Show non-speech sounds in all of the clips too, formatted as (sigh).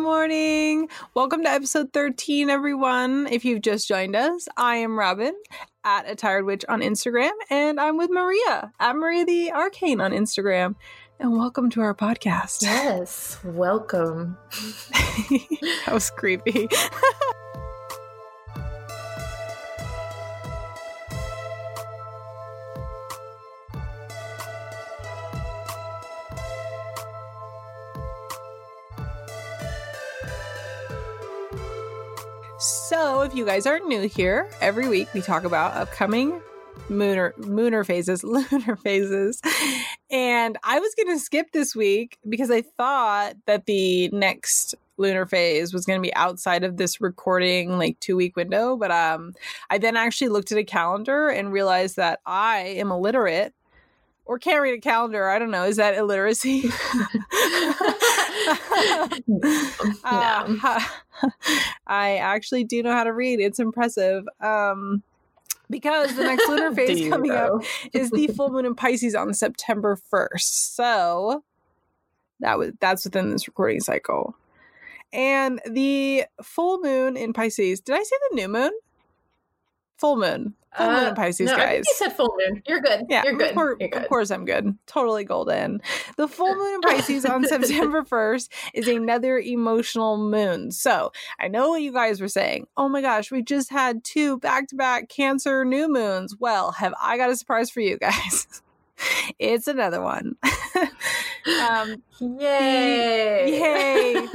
morning. Welcome to episode 13, everyone. If you've just joined us, I am Robin at a tired witch on Instagram, and I'm with Maria at Maria the Arcane on Instagram. And welcome to our podcast. Yes, welcome. (laughs) that was creepy. (laughs) if you guys aren't new here, every week we talk about upcoming mooner mooner phases, (laughs) lunar phases. And I was going to skip this week because I thought that the next lunar phase was going to be outside of this recording like 2 week window, but um I then actually looked at a calendar and realized that I am illiterate or can't read a calendar. I don't know. Is that illiteracy? (laughs) (laughs) no. Uh, (laughs) I actually do know how to read. It's impressive. Um, because the next lunar phase coming up is the full moon in Pisces on September 1st. So that was that's within this recording cycle. And the full moon in Pisces, did I say the new moon? Full moon. Full moon in uh, Pisces, no, guys. you said full moon. You're good. Yeah, You're good. Of course, You're good. Of course, I'm good. Totally golden. The full moon in Pisces on (laughs) September 1st is another emotional moon. So I know what you guys were saying. Oh my gosh, we just had two back to back Cancer new moons. Well, have I got a surprise for you guys? (laughs) it's another one. (laughs) um, yay! Yay!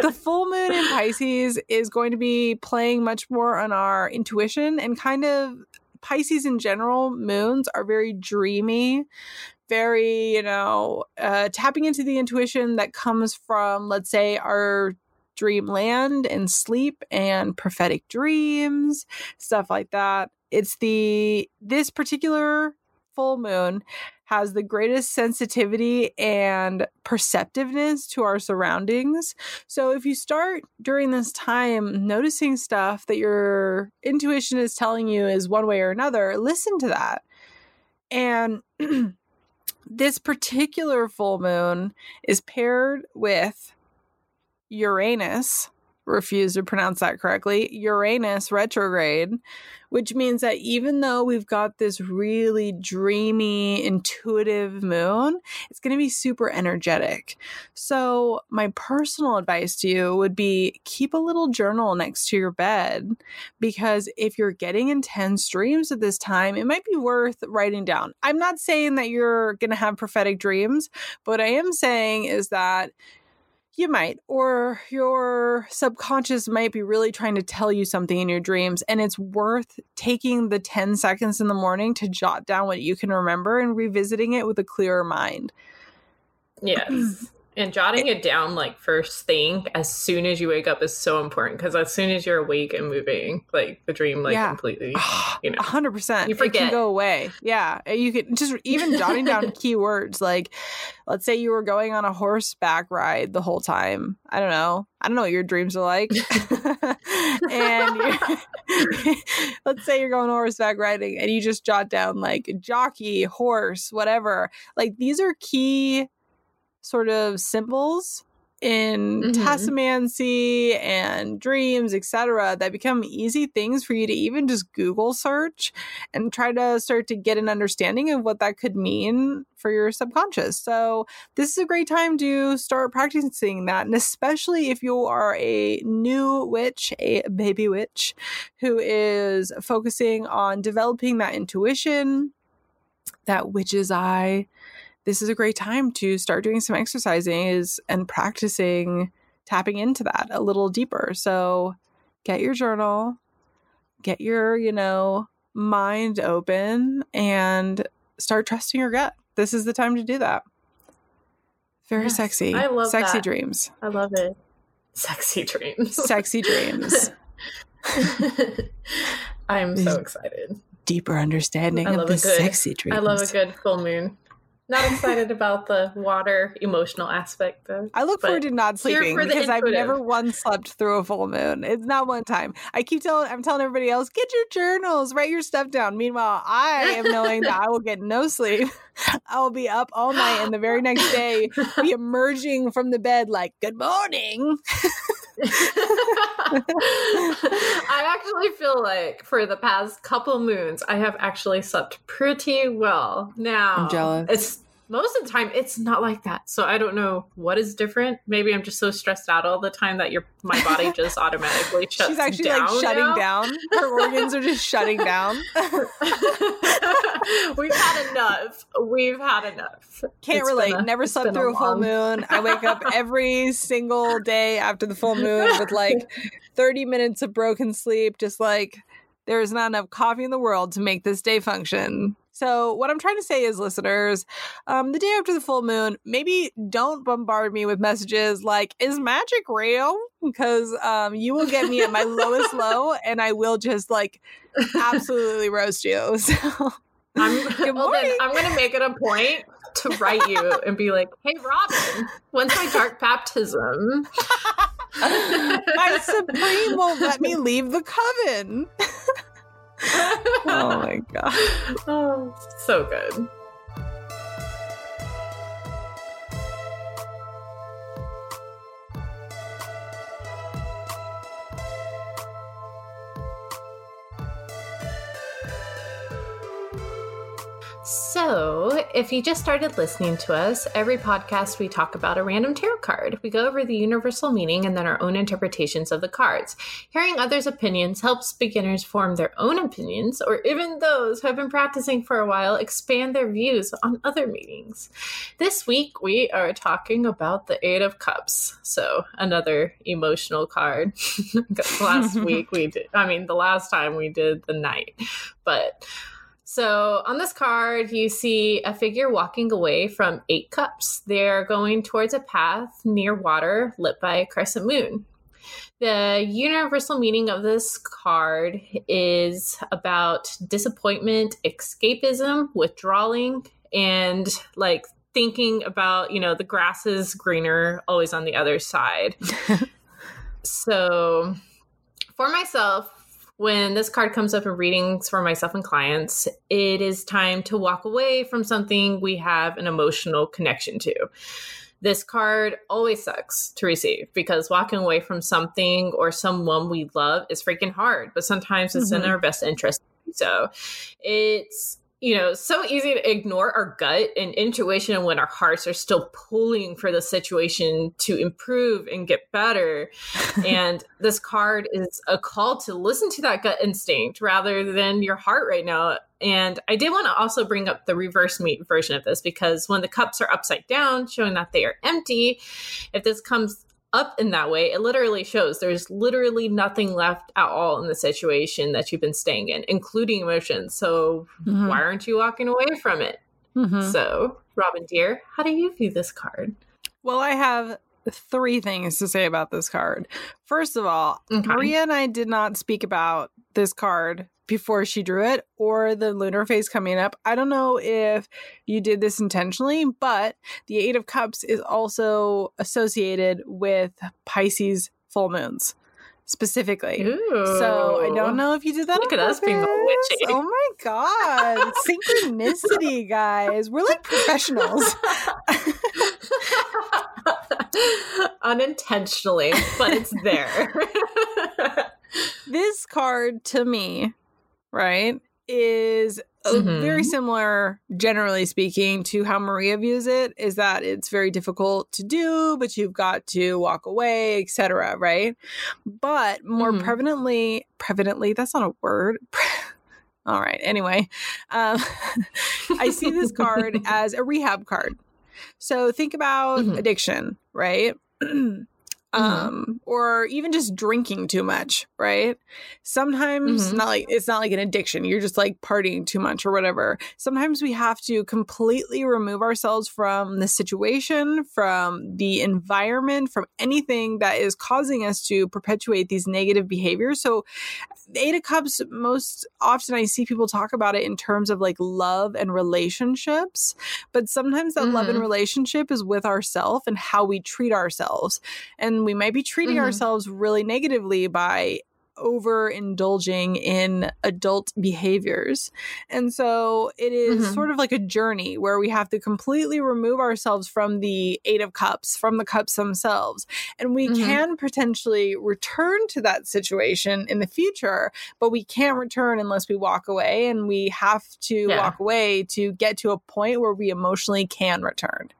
The full moon in Pisces is going to be playing much more on our intuition and kind of Pisces in general, moons are very dreamy, very, you know, uh, tapping into the intuition that comes from, let's say, our dreamland and sleep and prophetic dreams, stuff like that. It's the, this particular full moon has the greatest sensitivity and perceptiveness to our surroundings. So if you start during this time noticing stuff that your intuition is telling you is one way or another, listen to that. And (clears throat) this particular full moon is paired with Uranus refuse to pronounce that correctly, Uranus retrograde, which means that even though we've got this really dreamy, intuitive moon, it's going to be super energetic. So, my personal advice to you would be keep a little journal next to your bed because if you're getting intense dreams at this time, it might be worth writing down. I'm not saying that you're going to have prophetic dreams, but I am saying is that you might, or your subconscious might be really trying to tell you something in your dreams, and it's worth taking the 10 seconds in the morning to jot down what you can remember and revisiting it with a clearer mind. Yes. And jotting it down like first thing as soon as you wake up is so important because as soon as you're awake and moving, like the dream like yeah. completely, (sighs) you know, hundred percent, you forget. It can go away. Yeah, you could just (laughs) even jotting down keywords like, let's say you were going on a horseback ride the whole time. I don't know. I don't know what your dreams are like. (laughs) and (laughs) let's say you're going horseback riding and you just jot down like jockey, horse, whatever. Like these are key sort of symbols in mm-hmm. and dreams etc that become easy things for you to even just google search and try to start to get an understanding of what that could mean for your subconscious so this is a great time to start practicing that and especially if you are a new witch a baby witch who is focusing on developing that intuition that witch's eye this is a great time to start doing some exercising is and practicing tapping into that a little deeper. So get your journal, get your, you know, mind open and start trusting your gut. This is the time to do that. Very yes, sexy. I love sexy that. dreams. I love it. Sexy dreams. sexy dreams. (laughs) (laughs) I'm so excited. Deeper understanding of the good, sexy dreams. I love a good full moon. Not excited about the water emotional aspect though. I look forward to not sleeping because I've never once slept through a full moon. It's not one time. I keep telling I'm telling everybody else, get your journals, write your stuff down. Meanwhile, I am knowing that I will get no sleep. (laughs) I will be up all night and the very next day be (laughs) emerging from the bed like, good morning. (laughs) (laughs) I actually feel like for the past couple moons, I have actually slept pretty well. Now, I'm jealous. It's most of the time it's not like that. So I don't know what is different. Maybe I'm just so stressed out all the time that your my body (laughs) just automatically shuts She's actually down like shutting now. down. Her organs are just shutting down. (laughs) (laughs) We've had enough. We've had enough. Can't It's relate. a- Never slept been a through a full moon. I wake up every single day after the full moon with like 30 minutes of broken sleep, just like there is not enough coffee in the world to make this day function. So, what I'm trying to say is, listeners, um, the day after the full moon, maybe don't bombard me with messages like, is magic real? Because um, you will get me at my lowest low and I will just like absolutely roast you. (laughs) So, I'm, Good well, then morning. I'm going to make it a point to write you and be like, hey, Robin, when's my dark baptism? (laughs) my supreme won't let me leave the coven. (laughs) (laughs) oh my god. Oh, so good. So, if you just started listening to us, every podcast we talk about a random tarot card. We go over the universal meaning and then our own interpretations of the cards. Hearing others' opinions helps beginners form their own opinions, or even those who have been practicing for a while expand their views on other meanings. This week we are talking about the Eight of Cups. So, another emotional card. (laughs) last (laughs) week we did, I mean, the last time we did the Knight. But so on this card, you see a figure walking away from eight cups. They're going towards a path near water lit by a crescent moon. The universal meaning of this card is about disappointment, escapism, withdrawing, and like thinking about, you know, the grass is greener always on the other side. (laughs) so for myself, when this card comes up in readings for myself and clients, it is time to walk away from something we have an emotional connection to. This card always sucks to receive because walking away from something or someone we love is freaking hard, but sometimes it's in Mhm. our best interest. So it's you know, so easy to ignore our gut and intuition and when our hearts are still pulling for the situation to improve and get better. (laughs) and this card is a call to listen to that gut instinct rather than your heart right now. And I did want to also bring up the reverse meat version of this because when the cups are upside down, showing that they are empty, if this comes up in that way, it literally shows there's literally nothing left at all in the situation that you've been staying in, including emotions. So Mhm. why aren't you walking away from it? Mhm. So, Robin dear, how do you view this card? Well, I have three things to say about this card. First of all, Okay. Maria and I did not speak about this card before she drew it or the lunar phase coming up. I don't know if you did this intentionally, but the Eight of Cups is also associated with Pisces full moons specifically. Ooh. So I don't know if you did that. Look at us being witchy. Oh my god, (laughs) synchronicity, guys! We're like professionals. (laughs) Unintentionally, but it's there. (laughs) this card to me, right, is Mhm. very similar, generally speaking, to how Maria views it. Is that it's very difficult to do, but you've got to walk away, etc. Right, but more Mhm. prevalently, prevalently, that's not a word. (laughs) All right. Anyway, um, I see this card (laughs) as a rehab card. So think about Mhm. addiction, right? (clears throat) Mm-hmm. um or even just drinking too much right sometimes mm-hmm. not like it's not like an addiction you're just like partying too much or whatever sometimes we have to completely remove ourselves from the situation from the environment from anything that is causing us to perpetuate these negative behaviors so eight of cups most often i see people talk about it in terms of like love and relationships but sometimes that mm-hmm. love and mm-hmm. relationship is with ourselves and how we treat ourselves and we might be treating mm-hmm. ourselves really negatively by overindulging in adult behaviors. And so it is mm-hmm. sort of like a journey where we have to completely remove ourselves from the Eight of Cups, from the cups themselves. And we mm-hmm. can potentially return to that situation in the future, but we can't return unless we walk away. And we have to yeah. walk away to get to a point where we emotionally can return.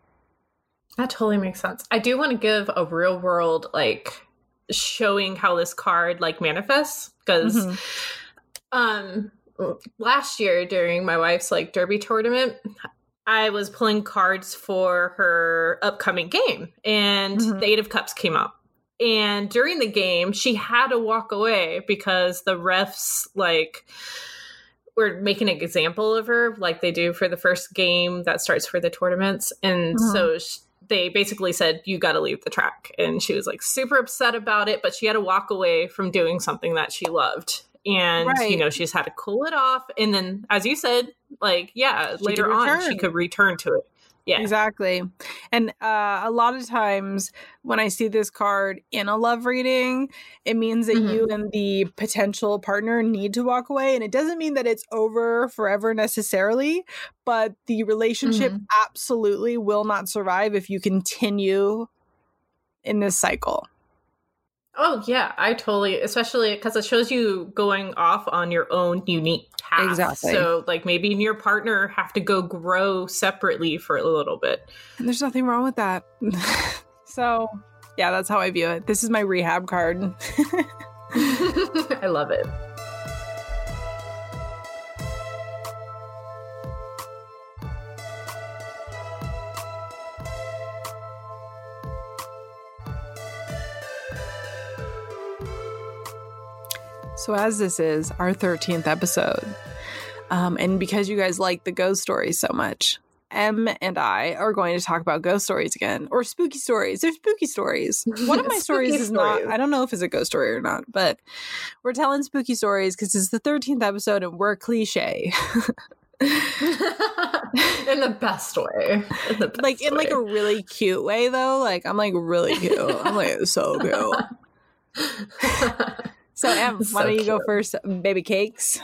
That totally makes sense. I do want to give a real world like showing how this card like manifests because mm-hmm. um last year during my wife's like derby tournament I was pulling cards for her upcoming game and mm-hmm. the 8 of cups came up. And during the game, she had to walk away because the refs like were making an example of her like they do for the first game that starts for the tournaments and mm-hmm. so she, they basically said you got to leave the track. And she was like super upset about it but she had to walk away from doing something that she loved. And right. you know she's had to cool it off. And then as you said like yeah she later on she could return to it yeah. Exactly. And uh, a lot of times when I see this card in a love reading, it means that mm-hmm. you and the potential partner need to walk away. And it doesn't mean that it's over forever necessarily, but the relationship mm-hmm. absolutely will not survive if you continue in this cycle. Oh yeah, I totally, especially because it shows you going off on your own unique path. Exactly. So like maybe your partner have to go grow separately for a little bit. And there's nothing wrong with that. (laughs) so yeah, that's how I view it. This is my rehab card. (laughs) (laughs) I love it. So, as this is our 13th episode, um, and because you guys like the ghost stories so much, Em and I are going to talk about ghost stories again or spooky stories. They're spooky stories. One of my (laughs) stories is not, I don't know if it's a ghost story or not, but we're telling spooky stories because it's the 13th episode and we're cliche. (laughs) in the best way. In the best like in way. like a really cute way though. Like I'm like really cute. I'm like so cute. (laughs) So, Em, (laughs) so why don't you cute. go first, um, baby cakes?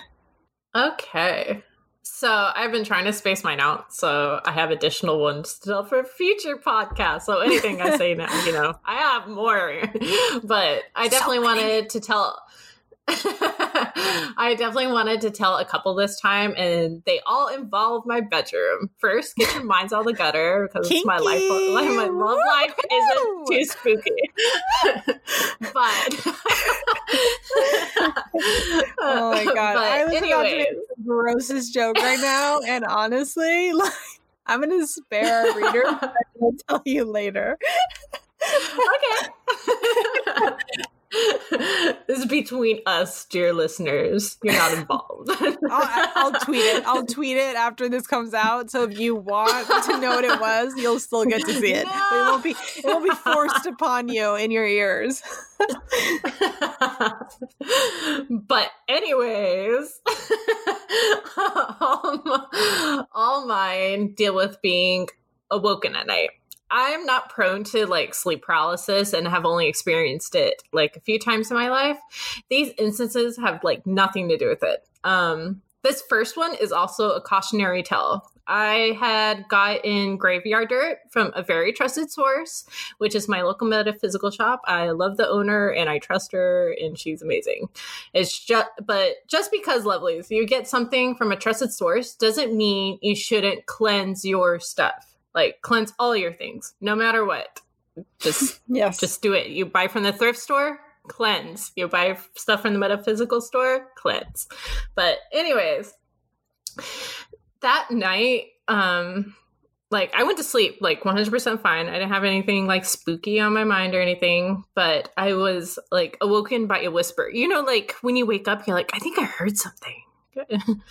Okay. So I've been trying to space mine out, so I have additional ones still for future podcasts. So anything I say (laughs) now, you know, I have more, (laughs) but I definitely so wanted to tell (laughs) I definitely wanted to tell a couple this time, and they all involve my bedroom. First, get your minds of the gutter because Kinky. my life, my love life isn't too spooky. (laughs) but (laughs) oh my god, but I was anyways. about to make the grossest joke right now, and honestly, like I'm gonna spare our reader. I'll tell you later. okay. This is between us, dear listeners. You're not involved. (laughs) I'll, I'll, tweet it. I'll tweet it after this comes out. So if you want to know what it was, you'll still get to see it. No. But it won't be. It won't be forced upon you in your ears. (laughs) but anyways, (laughs) all, all mine deal with being awoken at night. I'm not prone to like sleep paralysis and have only experienced it like a few times in my life. These instances have like nothing to do with it. Um, this first one is also a cautionary tale. I had gotten graveyard dirt from a very trusted source, which is my local metaphysical shop. I love the owner and I trust her and she's amazing. It's just but just because lovelies, you get something from a trusted source doesn't mean you shouldn't cleanse your stuff like cleanse all your things, no matter what. Just (laughs) yes, just do it. You buy from the thrift store, cleanse. You buy stuff from the metaphysical store, cleanse. But anyways, that night, um, like I went to sleep like 100% fine. I didn't have anything like spooky on my mind or anything, but I was like awoken by a whisper. You know, like when you wake up, you're like, I think I heard something. (laughs)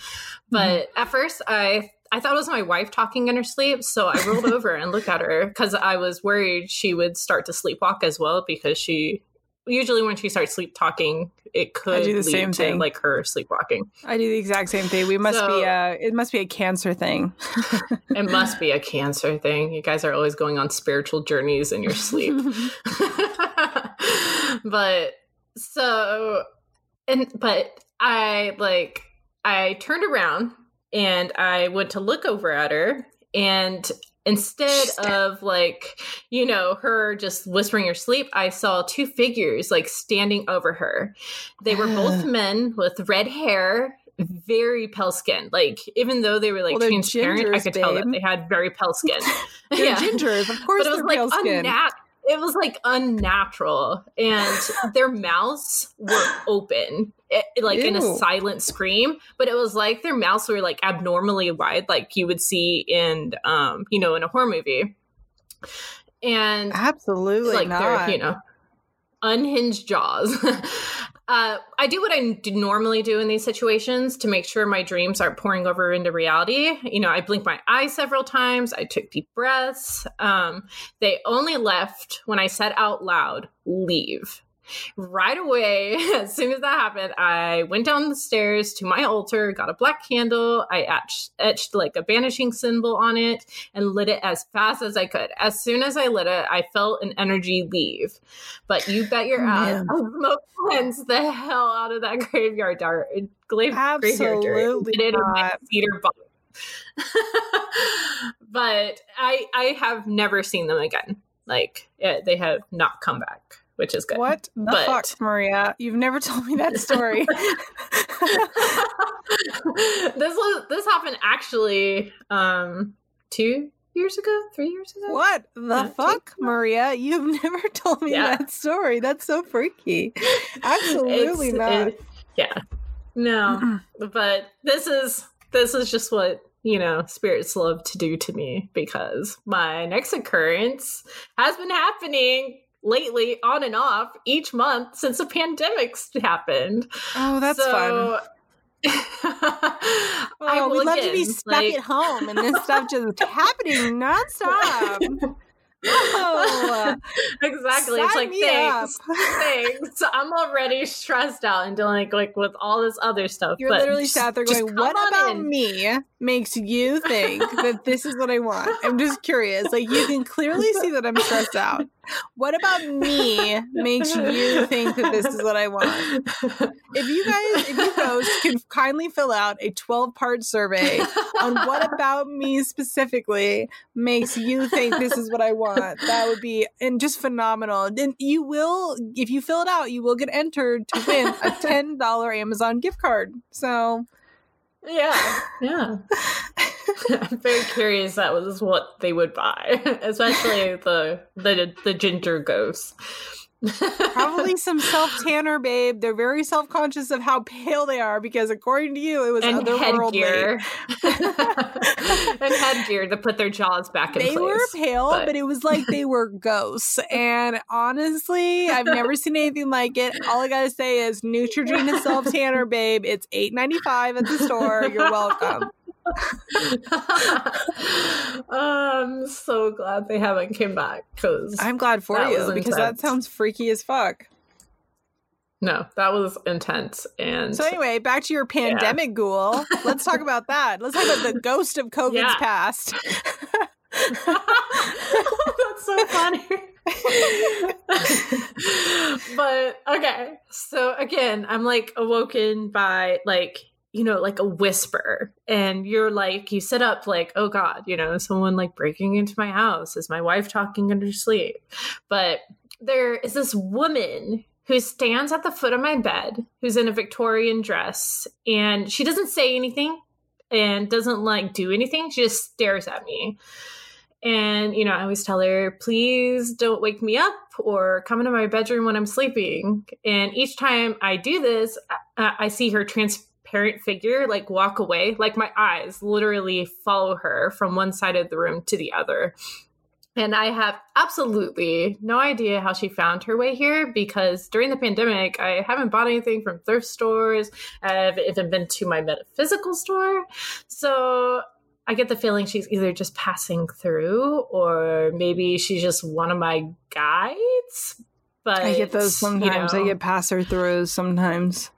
but at first, I I thought it was my wife talking in her sleep, so I rolled (laughs) over and looked at her because I was worried she would start to sleepwalk as well because she usually when she starts sleep talking, it could do the lead same to thing. like her sleepwalking. I do the exact same thing. We must So- be a it must be a cancer thing. (laughs) It must be a cancer thing. You guys are always going on spiritual journeys in your sleep. (laughs) but so and but I like I turned around and I went to look over at her and instead of like you know her just whispering her sleep i saw two figures like standing over her. They were both (sighs) men with red hair very pale skin. Like even though they were like Well, transparent i gingers, could tell that they had very pale skin. (laughs) They're (laughs) gingers, of course but it was like unnat- it was like unnatural and (laughs) their mouths were open it, like in a silent scream but it was like their mouths were like abnormally wide like you would see in um you know in a horror movie. And Absolutely like not. their you know unhinged jaws (laughs) uh i do what i normally do in these situations to make sure my dreams aren't pouring over into reality. You know i blink my eyes several times. I took deep breaths. Um they only left when i said out loud leave right away (laughs) as soon as that happened i went down the stairs to my altar got a black candle i etched, etched like a banishing symbol on it and lit it as fast as i could. As soon as i lit it i felt an energy leave. But you bet your Oh, ass. I smoke cleansed the hell out of that graveyard dar- grave, graveyard dirt. Absolutely Did it in my cedar box (laughs) but i i have never seen them again. Like eh, they have not come back which is good What the But- fuck, Maria? You've never (laughs) told me that story. (laughs) this was this happened actually um two years ago three years ago what the Yeah, fuck, Maria? You've (laughs) never told me Yeah. that story. That's so freaky. Absolutely It's- not. it- yeah no (clears throat) but this is this is just what you know spirits love to do to me because my next occurrence has been happening lately on and off each month since the pandemic's (laughs) happened oh, that's fun. (laughs) so I Oh, will we'd love to be stuck like- at home and this stuff just (laughs) happening nonstop. Oh, exactly. it's like thanks, thanks. I'm already stressed out and dealing like with all this other stuff. You're literally just- sat there going, "What about in." me makes you think that this is what I want?" I'm just curious. Like you can clearly see that I'm stressed out. What about me makes you think that this is what I want? If you guys, if you ghosts can kindly fill out a 12 part survey on what about me specifically makes you think this is what I want, that would be and just phenomenal. Then you will, if you fill it out, you will get entered to win a $10 Amazon gift card. So yeah, yeah. (laughs) I'm very curious. That was what they would buy, (laughs) especially the the the ginger ghosts. Probably (laughs) some self tanner, babe. They're very self conscious of how pale they are because according to you, it was and otherworldly. headgear (laughs) and headgear to put their jaws back in they place. were pale, but... but- it was like they were ghosts. And honestly, I've never seen anything like it. All I gotta say is Neutrogena (laughs) self tanner, babe. It's eight ninety five at the store. You're welcome. (laughs) I'm so glad they haven't came back because I'm glad for you because that sounds freaky as fuck. no, that was intense. And So anyway, back to your pandemic ghoul. Let's talk about (laughs) that. Let's talk about the ghost of COVID's Yeah. past. (laughs) that's so funny. but okay, so again, I'm like awoken by like you know like a whisper, and you're like you sit up like oh god, you know someone like breaking into my house. Is my wife talking in her sleep? But there is this woman who stands at the foot of my bed who's in a Victorian dress and she doesn't say anything and doesn't like do anything. She just stares at me. And, you know, I always tell her, please don't wake me up or come into my bedroom when I'm sleeping. And each time I do this, I, I see her trans parent figure like walk away like my eyes literally follow her from one side of the room to the other and I have absolutely no idea how she found her way here because during the pandemic, I haven't bought anything from thrift stores. I haven't even been to my metaphysical store. So I get the feeling she's either just passing through or maybe she's just one of my guides. But I get those sometimes. You know, I get passer throughs sometimes.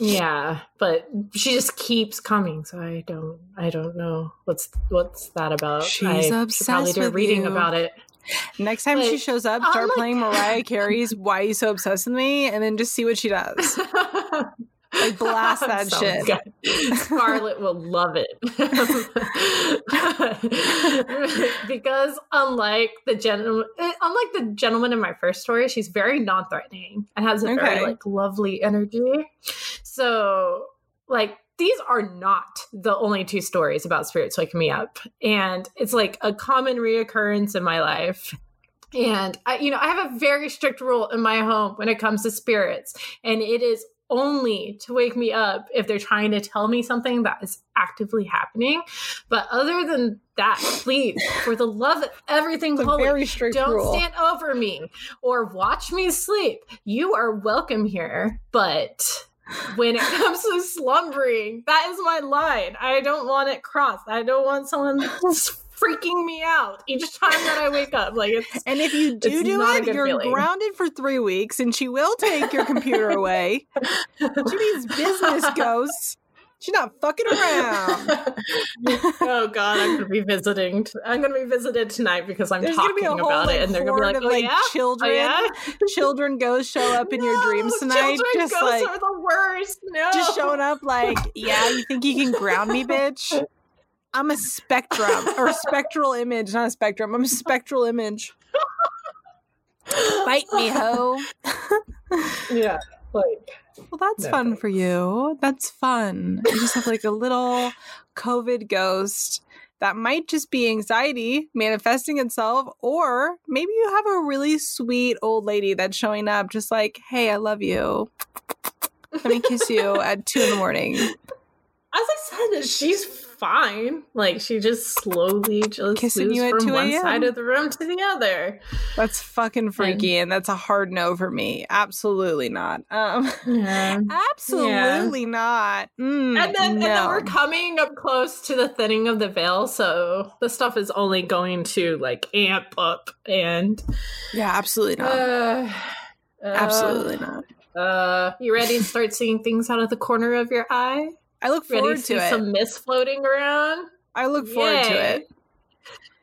Yeah, but she just keeps coming, so I don't I don't know what's what's that about. She's I obsessed probably do with reading you. about it. Next time she shows up, oh, start like- playing Mariah Carey's (laughs) "Why You So Obsessed with Me" and then just see what she does. Like blast (laughs) that shit. good. Scarlett will love it. (laughs) because unlike the gentleman unlike the gentleman in my first story, she's very non-threatening and has a Okay. very like lovely energy. So like these are not the only two stories about spirits waking me up. And it's like a common reoccurrence in my life. And I, you know, I have a very strict rule in my home when it comes to spirits, and it is only to wake me up if they're trying to tell me something that is actively happening. But other than that, please, for the love of everything It's holy, don't rule. stand over me or watch me sleep. You are welcome here, but when it (laughs) comes to slumbering, that is my line. I don't want it crossed. I don't want someone (laughs) freaking me out each time that I wake up. Like it's And if you do do it, you're feeling. grounded for three weeks, and she will take your computer away. (laughs) She means business ghosts. She's not fucking around. (laughs) oh god, I'm gonna be visiting. t- I'm gonna be visited tonight because I'm There's gonna talking be a whole about like, it, and they're gonna be like, of "Oh like yeah, oh, children. oh yeah." (laughs) Children ghosts show up in your dreams tonight, children just ghosts like are the worst. No, just showing up like, yeah, you think you can ground me, bitch? I'm a spectrum or a spectral image, not a spectrum. I'm a spectral image. (laughs) Bite me, ho. Yeah, like Well, that's No, fun thanks. for you. That's fun. You just have like a little COVID ghost that might just be anxiety manifesting itself, or maybe you have a really sweet old lady that's showing up just like, hey, I love you. Let me kiss you (laughs) at two in the morning. as I said, she's fine. Like she just slowly just Kissing moves you at from 2 one side of the room to the other. That's fucking freaky, and that's a hard no for me. Absolutely not. Um, Yeah. (laughs) absolutely not. Mm, And then, and then we're coming up close to the thinning of the veil, so the stuff is only going to like amp up and yeah, absolutely not. (sighs) uh, absolutely not. not. Uh, you ready to start seeing things out of the corner of your eye? I look forward to to it. some mist floating around? I look forward to it.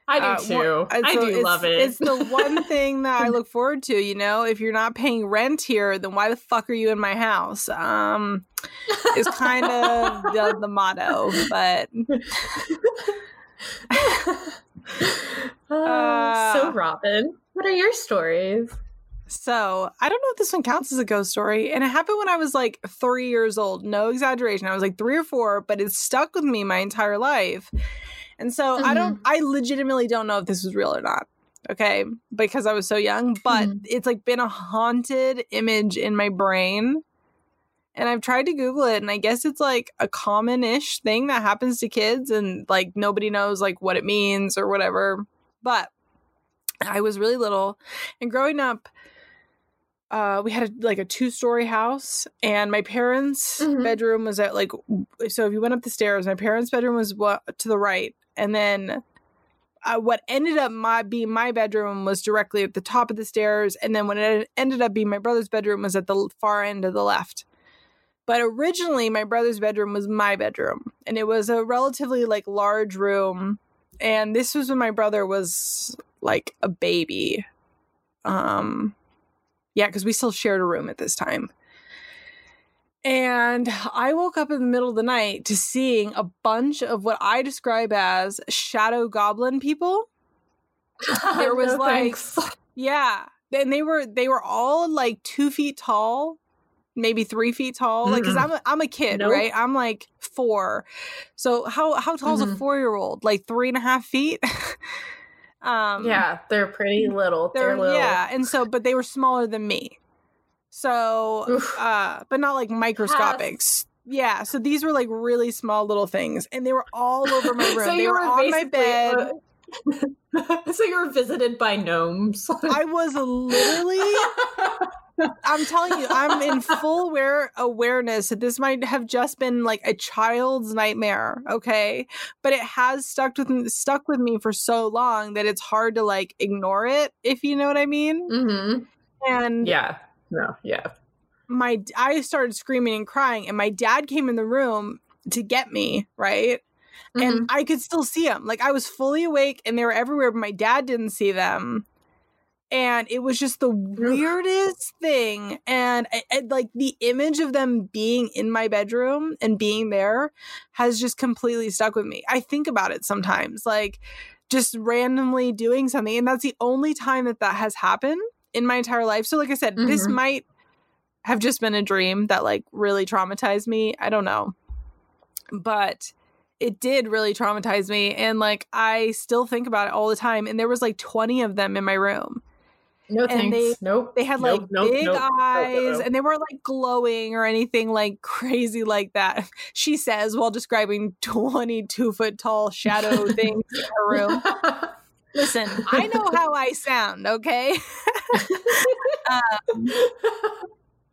I do Uh, too. one- I so do love it. It's the one (laughs) thing that I look forward to. You know, if you're not paying rent here, then why the fuck are you in my house? Um, is kind of the, (laughs) the motto. But Uh, (laughs) so, Uh, Robin, what are your stories? So I don't know if this one counts as a ghost story, and it happened when I was like three years old. No exaggeration. I was like three or four, but it stuck with me my entire life. And so I don't. I legitimately don't know if this was real or not. Okay, because I was so young, but Mhm. it's like been a haunted image in my brain. And I've tried to Google it, and I guess it's like a common ish thing that happens to kids, and like nobody knows like what it means or whatever. But I was really little, and growing up, uh, we had a, like a two story house, and my parents' Mhm. bedroom was at like so if you went up the stairs, my parents' bedroom was what to the right, and then uh, what ended up my being my bedroom was directly at the top of the stairs, and then when it ended up being my brother's bedroom was at the far end of the left. But originally, my brother's bedroom was my bedroom, and it was a relatively like large room. And this was when my brother was like a baby. Um, yeah, because we still shared a room at this time. And I woke up in the middle of the night to seeing a bunch of what I describe as shadow goblin people. (laughs) There was, No like, thanks. (laughs) Yeah. And they were they were all like two feet tall, maybe three feet tall. Like, cause I'm a, I'm a kid, Nope. right? I'm like four. So how how tall is a Mhm. four year old? Like three and a half feet. (laughs) um, yeah, they're pretty little. They're, they're little. yeah, and so but they were smaller than me. So, Oof. uh, but not like microscopic. Yeah, so these were like really small little things, and they were all over my (laughs) room. So they were were on my bed. uh, (laughs) so you were visited by gnomes. I was literally I'm telling you, I'm in full aware awareness that this might have just been like a child's nightmare, okay? But it has stuck with me, stuck with me for so long that it's hard to like ignore it, if you know what I mean. mm-hmm. And Yeah. No. Yeah. my I started screaming and crying, and my dad came in the room to get me, right? Mhm. And I could still see them. Like I was fully awake, and they were everywhere, but my dad didn't see them. And it was just the weirdest thing. And I, I- like the image of them being in my bedroom and being there has just completely stuck with me. I think about it sometimes, like just randomly doing something. And that's the only time that that has happened in my entire life. So, like I said, this Mhm. might have just been a dream that like really traumatized me. I don't know. But it did really traumatize me and like I still think about it all the time and there was like 20 of them in my room. no and thanks. they- nope. They had like nope, big nope, nope, nope, eyes and they weren't like glowing or anything like (laughs) crazy like that. She says while describing 22 foot tall shadow (laughs) things in her room. Listen, I know how I sound, okay? (laughs) um,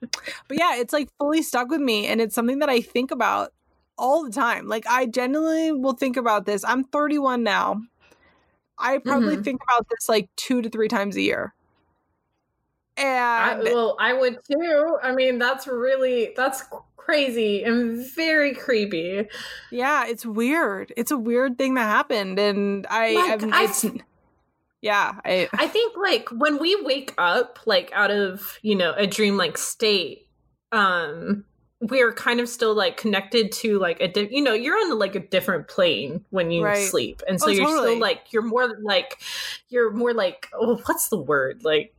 but yeah, it's like fully stuck with me and it's something that I think about all the time. Like I genuinely will think about this. I'm 31 now. I probably Mhm. think about this like 2 to 3 times a year. I, And well, I would too. I mean, that's really that's crazy and very creepy. yeah, it's weird. It's a weird thing that happened and I Like, I've, I- it's yeah, I I think like when we wake up like out of, you know, a dreamlike state, um we're kind of still like connected to like a di- you know you're on like a different plane when you Right. sleep and so Oh, you're totally. still like you're more like you're more like oh what's the word like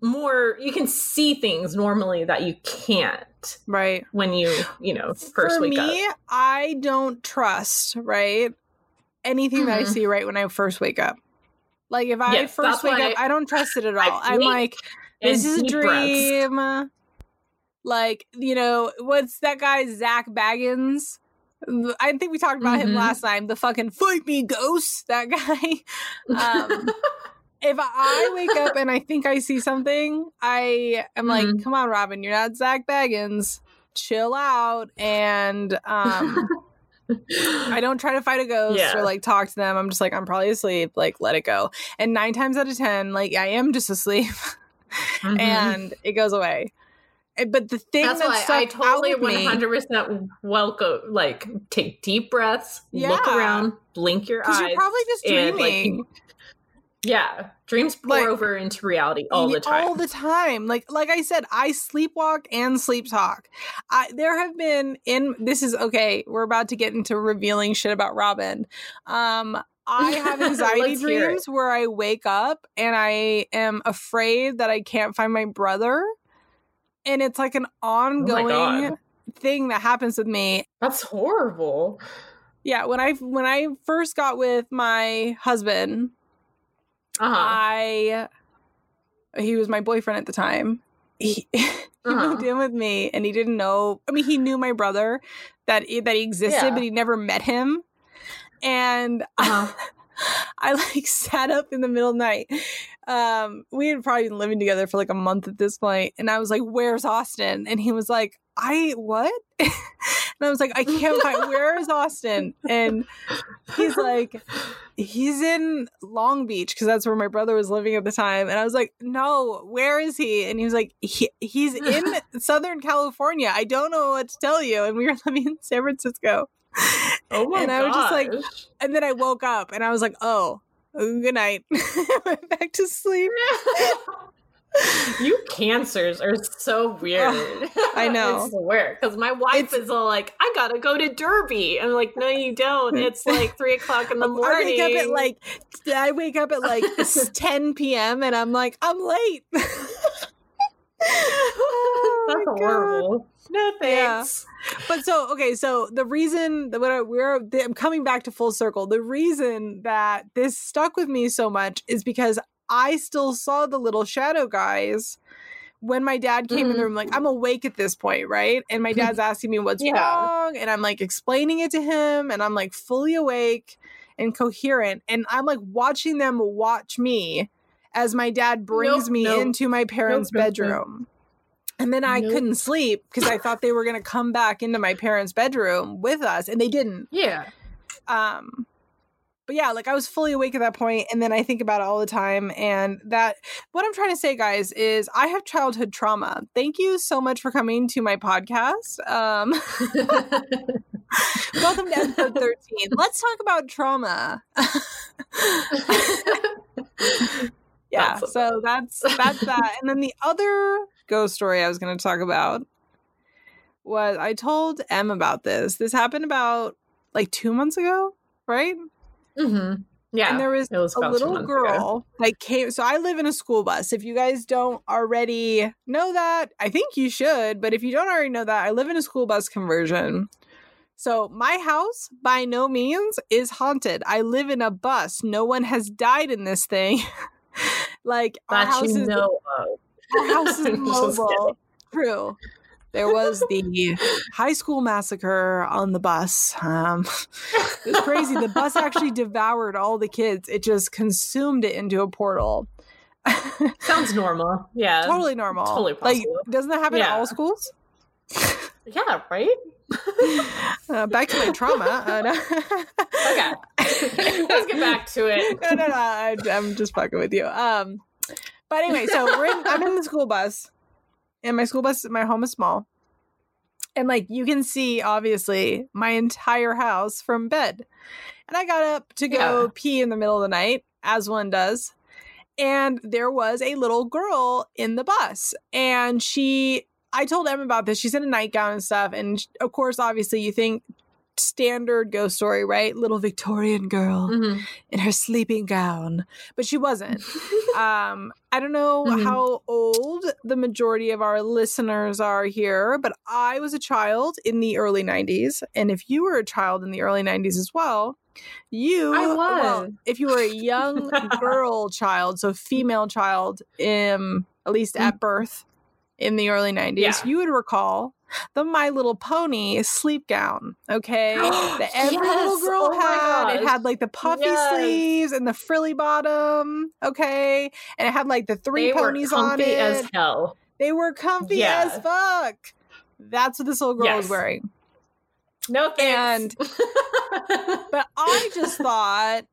more you can see things normally that you can't right. when you you know first For wake me, up I don't trust, right? Anything that I Mhm. see right when I first wake up. Like if I Yes, first wake up, I don't trust it at all. I'm like, this is a dream breaths. Like, you know, what's that guy, Zak Bagans? I think we talked about him Mhm. last time. The fucking fight me ghost, that (laughs) guy. Um, if I wake up and I think I see something, I am like, Mhm. come on, Robin, you're not Zak Bagans. Chill out. And um, I don't try to fight a ghost Yeah. or like talk to them. I'm just like, I'm probably asleep. Like, let it go. And nine times out of 10, like, I am just asleep (laughs) Mhm. and it goes away. But the thing That's that why I totally with me, 100% welcome. Like, take deep breaths, look around, blink your eyes. because you're probably just and, like, dreaming. yeah, dreams pour Like- over into reality all the time. all the time like like i said i sleepwalk and sleep talk i there have been in this is okay we're about to get into revealing shit about robin um i have (laughs) anxiety Let's hear it. dreams where i wake up and i am afraid that i can't find my brother and it's like an ongoing God. thing that happens with me That's horrible. yeah when i when i first got with my husband Uh-huh. I he was my boyfriend at the time. He, (laughs) he Uh-huh. moved in with me and he didn't know I mean he knew my brother that he, that he existed Yeah. but he never met him. And Uh-huh. (laughs) I like sat up in the middle of the night. Um we had probably been living together for like a month at this point and I was like where's Austin? And he was like I what? (laughs) and I was like I can't find where is Austin? And he's like he's in Long Beach because that's where my brother was living at the time. And I was like, no, where is he? And he was like, he, he's in (laughs) Southern California. I don't know what to tell you. And we were (laughs) living in San Francisco. oh my and I was just like- gosh. And then I woke up and I was like, oh, good night. (laughs) Went back to sleep. (laughs) you cancers are so weird. I (laughs) know. I swear. Because my wife It's- is all like, I gotta go to Derby. I'm like, no, you don't. It's like three o'clock in the morning." I wake up at like, I wake up at like 10 p.m. and I'm like, I'm late. Oh That's horrible. No Yeah. thanks. but so okay so the reason that what I, we're i'm coming back to full circle the reason that this stuck with me so much is because i still saw the little shadow guys when my dad came in the Mhm. room, like I'm awake at this point, right? And my dad's (laughs) asking me what's Yeah. wrong, and I'm like explaining it to him, and I'm like fully awake and coherent, and I'm like watching them watch me as my dad brings Nope, me nope. into my parents' nope. bedroom. And then I Nope. couldn't sleep because I thought they were going to come back into my parents' bedroom with us, and they didn't. Yeah. Um, but yeah, like I was fully awake at that point, and then I think about it all the time. And that, what I'm trying to say, guys, is I have childhood trauma. Thank you so much for coming to my podcast. Um, (laughs) welcome to episode 13. Let's talk about trauma. (laughs) (laughs) yeah, That's so that's (laughs) that's that. And then the other ghost story I was going to talk about was I told Em about this. This happened about like two months ago, right? mm-hmm. Yeah. and there was, was a little girl ago. that came. So I live in a school bus. If you guys don't already know that, I think you should. But if you don't already know that, I live in a school bus conversion. So my house, by no means, is haunted. I live in a bus. No one has died in this thing. (laughs) (laughs) like our that house you is know of. our house is (laughs) mobile. True. There was the high school massacre on the bus. Um, (laughs) it was crazy. The bus actually devoured all the kids. It just consumed it into a portal. Sounds normal. Yeah. totally normal. totally Like, possible. doesn't that happen at all schools? Yeah, right? (laughs) Uh, back to my trauma. (laughs) Uh, no. Okay. Let's get back to it. (laughs) no, no, no. I, I'm just fucking with you. Um, but anyway, so we're in, I'm in the school bus, and my school bus, my home is small, and like you can see, obviously, my entire house from bed. And I got up to go Yeah. pee in the middle of the night, as one does, and there was a little girl in the bus, and she. I told Em about this. She's in a nightgown and stuff, and of course, obviously, you think standard ghost story, right? Little Victorian girl Mhm. in her sleeping gown, but she wasn't. (laughs) um, I don't know Mhm. how old the majority of our listeners are here, but I was a child in the early 90s. And if you were a child in the early 90s as well, you I well, was. if you were a young (laughs) girl child, so female child, um, at least at birth in the early 90s, Yeah. you would recall the My Little Pony sleep gown. Okay. (gasps) that every little girl Oh had. It had like the puffy Yes. sleeves and the frilly bottom. Okay. And it had like the three They ponies on it. as hell. they were comfy Yeah. as fuck. That's what this little girl was wearing. No thanks. (laughs) But I just thought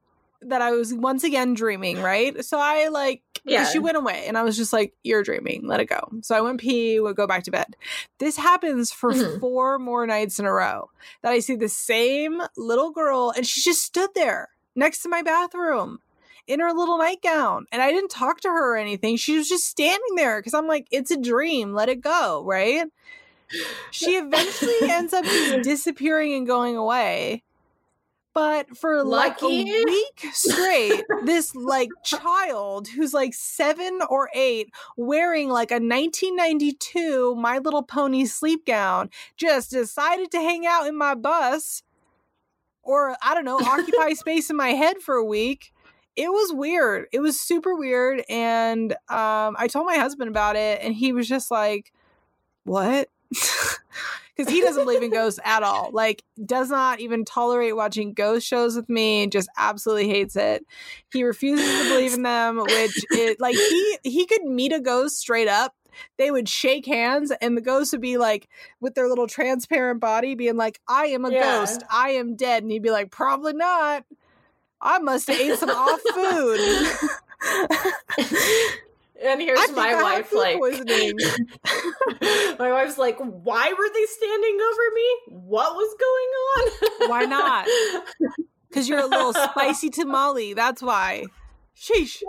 that I was once again dreaming, right? So I like, yeah. She went away and I was just like, you're dreaming, let it go. So I went pee, would go back to bed. This happens for Mhm. four more nights in a row that I see the same little girl and she just stood there next to my bathroom in her little nightgown. And I didn't talk to her or anything. She was just standing there because I'm like, it's a dream, let it go, right? She eventually (laughs) ends up just disappearing and going away. But for like a week straight, this like (laughs) child who's like seven or eight wearing like a 1992 My Little Pony sleep gown just decided to hang out in my bus or I don't know, occupy (laughs) space in my head for a week. It was weird. It was super weird. And um, I told my husband about it, and he was just like, What? Because he doesn't believe in ghosts at all. Like, does not even tolerate watching ghost shows with me. Just absolutely hates it. He refuses to believe in them. Which it like he he could meet a ghost straight up. They would shake hands, and the ghost would be like with their little transparent body, being like, "I am a Yeah. ghost. I am dead," and he'd be like, "Probably not. I must have ate some off food." (laughs) (laughs) and here's I my wife like poisoning. (laughs) my wife's like, why were they standing over me? What was going on? (laughs) Why not? (laughs) Because you're a little spicy tamale. That's why. Sheesh.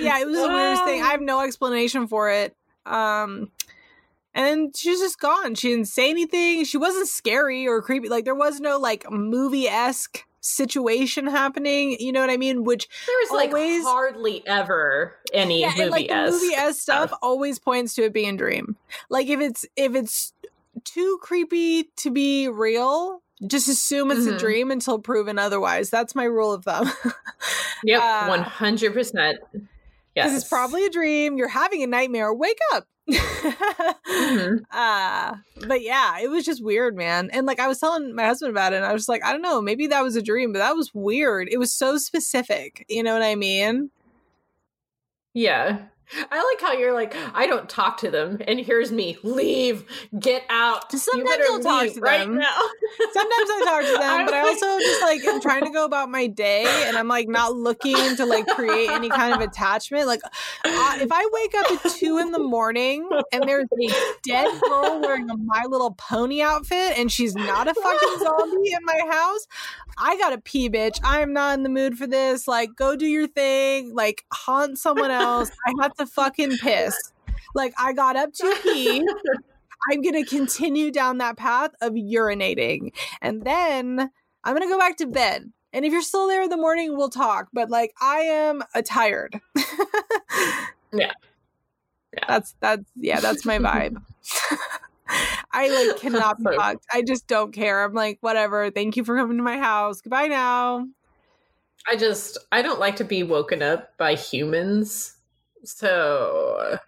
Yeah, it was the weirdest thing. I have no explanation for it. Um, and she's just gone. She didn't say anything. She wasn't scary or creepy. Like there was no like movie esque situation happening. You know what I mean? Which There was like Always- hardly ever any yeah, movie like the esque movie esque stuff always points to it being dream. Like if it's if it's too creepy to be real, just assume it's a Mhm. dream until proven otherwise. That's my rule of thumb. (laughs) Yep, uh, one hundred percent. Because it's probably a dream. You're having a nightmare. Wake up. Mhm. (laughs) uh but yeah it was just weird man and like i was telling my husband about it and i was like i don't know maybe that was a dream but that was weird it was so specific you know what i mean Yeah. (laughs) I like how you're like, I don't talk to them, and here's me. Leave. Get out. Sometimes better I'll talk to right them. now. (laughs) sometimes i talk to (laughs) them but i I'm like- also just like am trying to go about my day and i'm like not looking to like create any kind of attachment like uh, if i wake up at two in the morning and there's a dead girl wearing a my little pony outfit and she's not a fucking zombie in my house i gotta pee bitch i am not in the mood for this like go do your thing like haunt someone else i have to fucking piss like i got up to pee (laughs) I'm going to continue down that path of urinating. And then I'm going to go back to bed. And if you're still there in the morning, we'll talk. But like, I am uh, tired. (laughs) Yeah. Yeah. That's, that's, yeah, that's my vibe. (laughs) I like cannot be fucked. I just don't care. I'm like, whatever. Thank you for coming to my house. Goodbye now. I just I don't like to be woken up by humans. So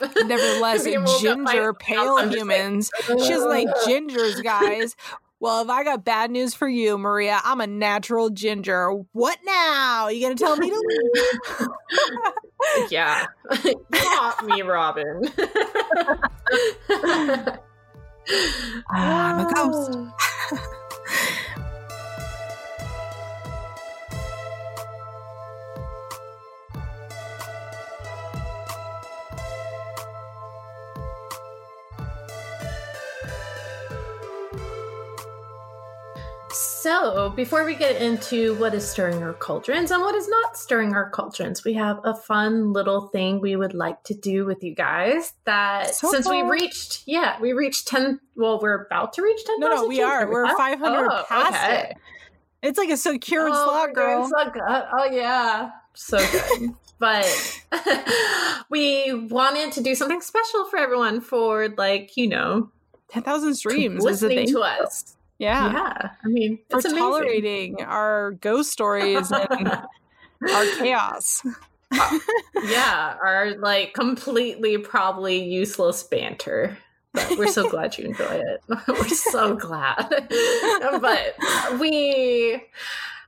(laughs) Nevertheless, Being woke up by ginger, pale I'm just like, humans. (laughs) She's like gingers, guys. Well, if I got bad news for you, Maria, I'm a natural ginger. What now? You gonna tell me to leave? yeah. (laughs) Not me, Robin. Ah, I'm a ghost. So, before we get into what is stirring our cauldrons and what is not stirring our cauldrons, we have a fun little thing we would like to do with you guys. That So since we reached, yeah, we reached 10, well, we're about to reach 10,000. No, no, we are. We're 500 Oh, past okay. it. It's like a secured Oh, slot, girl. so. Oh yeah, so good. (laughs) but (laughs) we wanted to do something special for everyone for like you know 10,000 streams listening thing. to us. Yeah. Yeah, I mean For tolerating our ghost stories and our (laughs) chaos. Uh, yeah, our like completely probably useless banter. But we're so glad you enjoy it. (laughs) we're so glad. (laughs) but we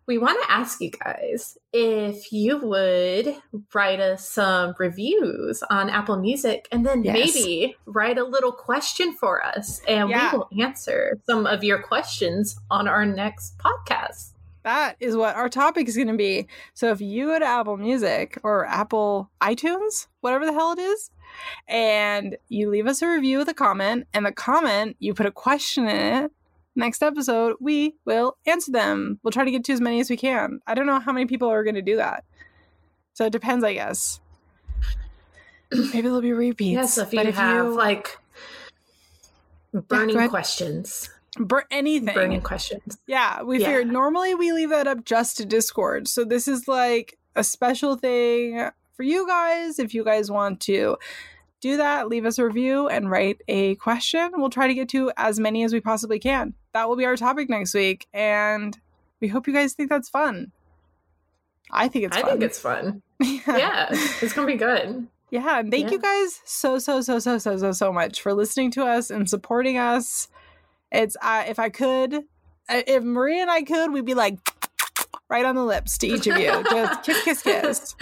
we want to ask you guys if you would write us some reviews on Apple Music and then Yes. maybe write a little question for us and Yeah. we will answer some of your questions on our next podcast. That is what our topic is going to be. So if you go to Apple Music or Apple iTunes, whatever the hell it is, and you leave us a review with a comment, and the comment, you put a question in it, next episode, we will answer them. We'll try to get to as many as we can. I don't know how many people are going to do that. So it depends, I guess. Maybe there'll be repeats. Yes, if you but have like burning ahead. questions. bur- anything, Burning questions. Yeah, we Yeah. figured normally we leave that up just to Discord. So this is like a special thing for you guys. If you guys want to do that, leave us a review and write a question. We'll try to get to as many as we possibly can. That will be our topic next week. And we hope you guys think that's fun. I think it's I fun. think it's fun. yeah. (laughs) Yeah, it's gonna be good. Yeah, and thank you guys so so so so so so so much for listening to us and supporting us. It's uh, if I could, uh, if Maria and I could, we'd be like (tsk) right on the lips to each of you, just kiss kiss kiss.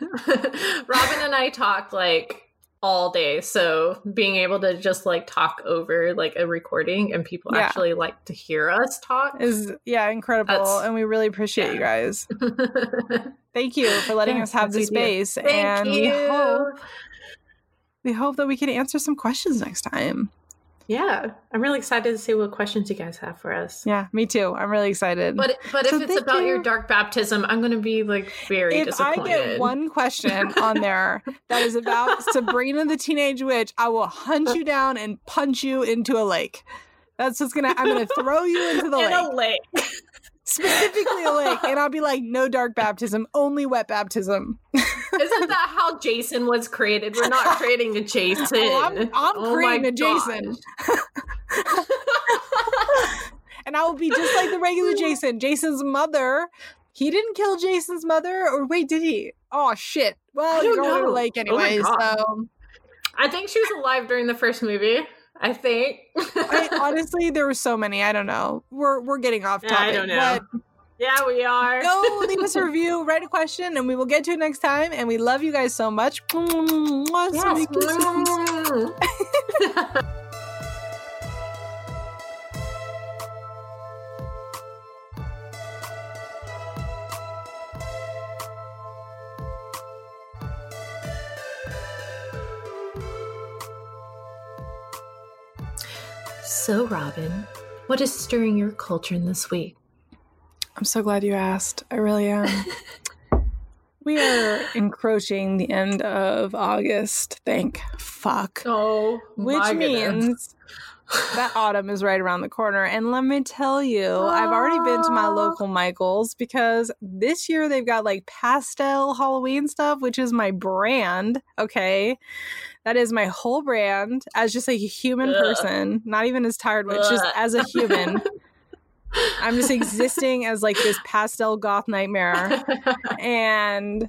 (laughs) Robin and I talk like all day, so being able to just like talk over like a recording and people Yeah. actually like to hear us talk. Is yeah incredible, That's- and we really appreciate you guys. (laughs) Thank you for letting Yes, us have the yes, we do. space, Thank and you. we hope we hope that we can answer some questions next time. Yeah, I'm really excited to see what questions you guys have for us. Yeah, me too. I'm really excited. But but So if it's thank about your dark baptism, I'm going to be like very disappointed. if I get one question on there that is about (laughs) Sabrina the Teenage Witch, I will hunt you down and punch you into a lake. That's just gonna. I'm gonna throw you into the in lake, a lake. (laughs) specifically a lake, and I'll be like, no dark baptism, only wet baptism. (laughs) Isn't that how Jason was created? We're not creating a Jason. Oh, I'm, I'm Oh creating a Jason, (laughs) and I will be just like the regular (laughs) Jason. Jason's mother. He didn't kill Jason's mother, or wait, did he? Oh shit. Well, you're don't going the lake Oh anyway, God. so I think she was alive during the first movie. I think. I, (laughs) honestly, there were so many. I don't know. We're we're getting off topic. I don't know. Yeah, we are. go (laughs) leave us a review, write a question, and we will get to it next time. And we love you guys so much. Mwah, so many kisses. Yes. (laughs) so, Robin, what is stirring your culture in this week? I'm so glad you asked. I really am. (laughs) we are encroaching the end of August. Thank fuck. Oh, Which means that (laughs) autumn is right around the corner. And let me tell you, I've already been to my ah. local Michaels because this year they've got like pastel Halloween stuff, which is my brand. Okay. That is my whole brand as just like a human Ugh. person, not even as tired witch, just as a human. (laughs) I'm just existing as like this pastel goth nightmare. And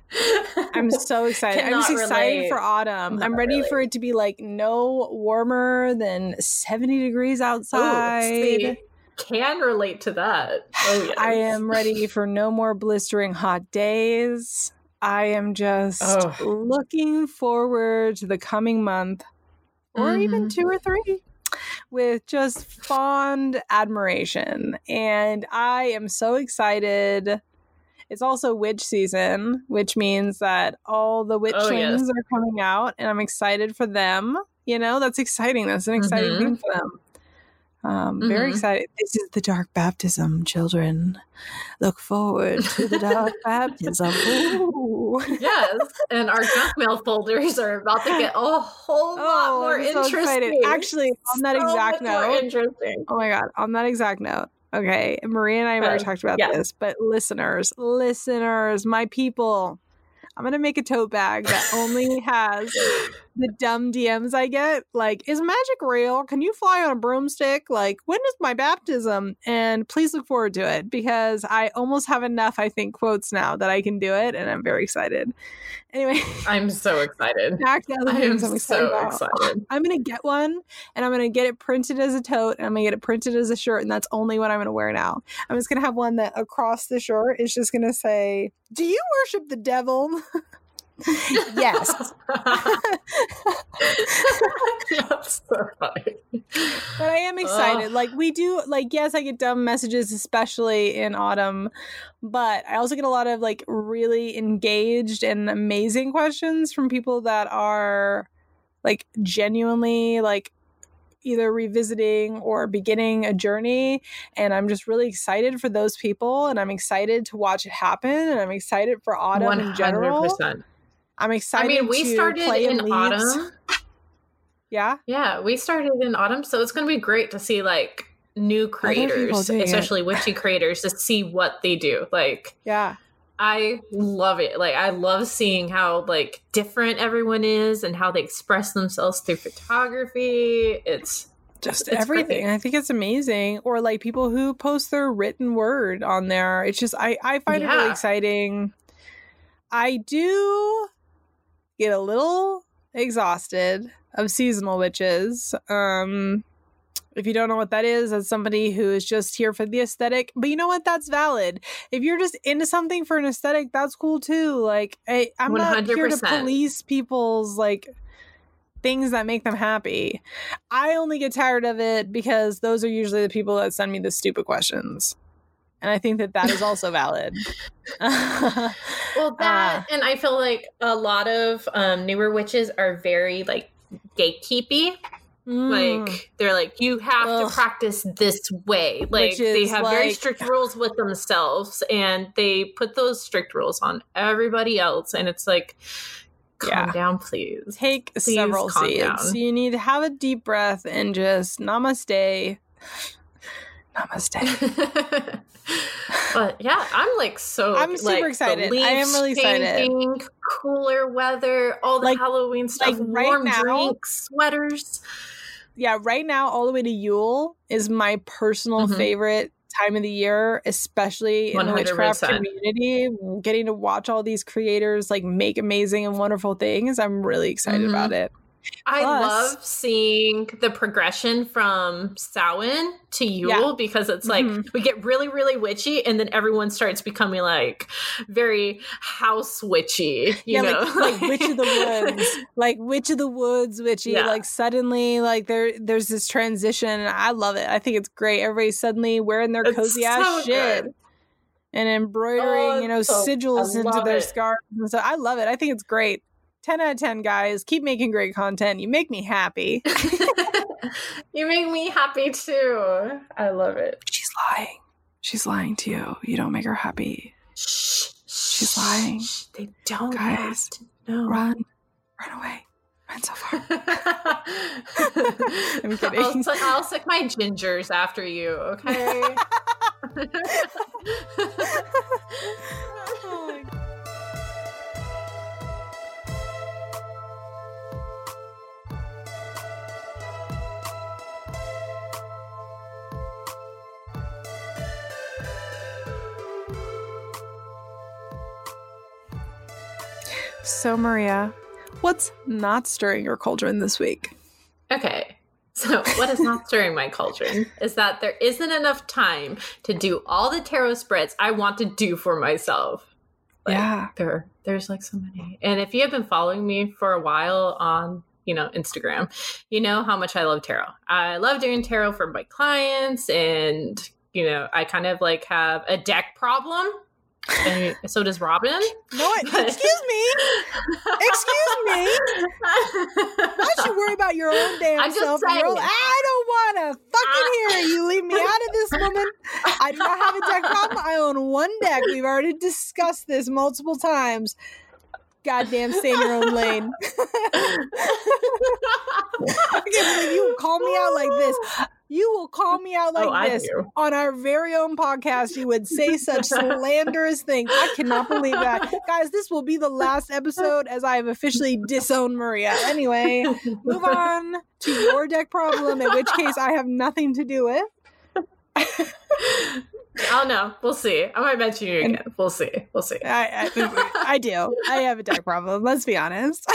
I'm so (laughs) excited. I'm just excited relate. for autumn. I'm ready for it to be like no warmer than 70 degrees outside. see, can relate to that. Oh, (sighs) yes. I am ready for no more blistering hot days. I am just Oh. looking forward to the coming month or even Mhm. two or three with just fond admiration. And I am so excited. It's also witch season, which means that all the witch Oh, yes. things are coming out, and I'm excited for them. You know, that's exciting. That's an exciting Mhm. thing for them. Um, very Mhm. excited. This is the dark baptism, children. Look forward to the dark (laughs) baptism. Ooh. yes, and our junk mail folders are about to get a whole lot Oh, more I'm so interesting. excited. Actually, on that So exact note, interesting. Oh my god, on that exact note. Okay, Maria and I have already talked about yeah. this, but listeners, listeners, my people, I'm gonna make a tote bag that only (laughs) has the dumb DMs I get. Like, is magic real? Can you fly on a broomstick? Like, when is my baptism? And please look forward to it because I almost have enough, I think, quotes now that I can do it, and I'm very excited. Anyway, (laughs) I'm so excited. back to other I things I'm excited so excited. I'm gonna get one and I'm gonna get it printed as a tote and I'm gonna get it printed as a shirt and that's only what I'm gonna wear now. I'm just gonna have one that across the shirt is just gonna say, Do you worship the devil? (laughs) yes. (laughs) That's so funny. But I am excited. Like we do like yes, I get dumb messages, especially in autumn, but I also get a lot of like really engaged and amazing questions from people that are like genuinely like either revisiting or beginning a journey and i'm just really excited for those people and i'm excited to watch it happen and i'm excited for autumn in general 100%. i'm excited. I mean, we to started play in autumn. (laughs) yeah Yeah, we started in autumn, so it's going to be great to see like new creators, doing it. especially witchy creators, to see what they do. Like, yeah I love it. Like, I love seeing how like different everyone is and how they express themselves through photography. It's just It's everything. great. I think it's amazing. Or like people who post their written word on there. It's just I I find it really exciting. I do get a little exhausted of seasonal witches. Um if you don't know what that is, as somebody who is just here for the aesthetic, but you know what? That's valid. If you're just into something for an aesthetic, that's cool too. Like, I, I'm not here to police people's like things that make them happy. I only get tired of it because those are usually the people that send me the stupid questions. And I think that that is also valid. (laughs) well (laughs) that, and I feel like a lot of um, newer witches are very like gatekeepy. Mm. Like they're like you have Ugh. to practice this way. Like they have very strict rules with themselves, and they put those strict rules on everybody else. And it's like, calm Yeah. down, please. take Please several seeds. down. You need to have a deep breath and just namaste. Namaste. (laughs) but yeah, I'm like so. I'm super like, the excited. I am leaves really excited. Cooler weather, all the Like- Halloween stuff, like right warm now- drinks, sweaters. yeah, right now, all the way to Yule is my personal Mhm. favorite time of the year, especially in the witchcraft community. Getting to watch all these creators like make amazing and wonderful things. I'm really excited Mhm. about it. I Plus- love seeing the progression from Samhain to Yule Yeah. because it's like Mhm. we get really, really witchy, and then everyone starts becoming like very house witchy. You yeah, know, like, like Witch of the (laughs) Woods, like Witch of the Woods, witchy. Yeah. Like suddenly, like there, there's this transition. and I love it. I think it's great. Everybody's suddenly wearing their It's cozy ass so shit good. and embroidering, Oh, you know, so- sigils into their it. scarves and so I love it. I think it's great. Ten out of ten, guys. Keep making great content. You make me happy. (laughs) (laughs) you make me happy too. I love it. She's lying. She's lying to you. You don't make her happy. Shh, She's lying. shh, They don't Guys, know. Run, run away, run so far. (laughs) I'm kidding. I'll, su- I'll suck my gingers after you, okay? Oh So, Maria, what's not stirring your cauldron this week? okay. So, what is not stirring my cauldron (laughs) is that there isn't enough time to do all the tarot spreads I want to do for myself. Like, Yeah. there there's like so many and if you have been following me for a while on you know instagram you know how much i love tarot i love doing tarot for my clients and you know i kind of like have a deck problem and so does robin No, (laughs) excuse me. Excuse me. Why don't you worry about your own damn I'm self? own- saying. I don't want to fucking hear. You leave me out of this, woman. I do not have a deck problem. I own one deck. We've already discussed this multiple times. Goddamn, stay in your own lane. (laughs) I can't believe you call me out like this. You will call me out oh, like oh, this on our very own podcast. You would say such slanderous things. I cannot believe that. Guys, this will be the last episode as I have officially disowned Maria. Anyway, move on to your deck problem, in which case I have nothing to do with. oh no we'll see i might mention you again we'll see we'll see I, I, I do. I have a deck problem. Let's be honest. (laughs)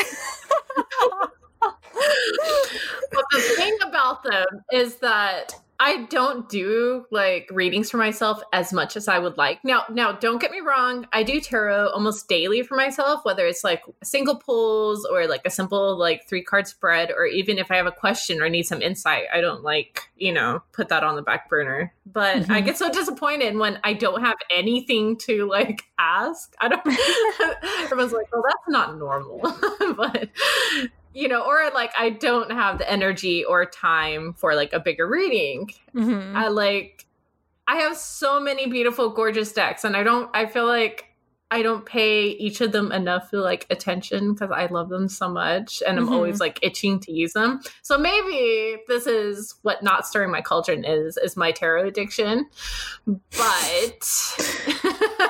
but the thing about them is that I don't do like readings for myself as much as I would like. Now, now don't get me wrong, I do tarot almost daily for myself, whether it's like single pulls or like a simple like three card spread or even if I have a question or need some insight, I don't like, you know, put that on the back burner. But I Mhm. get so disappointed when I don't have anything to like ask. I don't (laughs) everyone's like, "Well, that's not normal." (laughs) but you know, or like I don't have the energy or time for like a bigger reading. Mhm. I like I have so many beautiful gorgeous decks and I don't I feel like I don't pay each of them enough like attention because I love them so much and I'm always like itching to use them. So maybe this is what not stirring my cauldron is is my tarot addiction. But (laughs)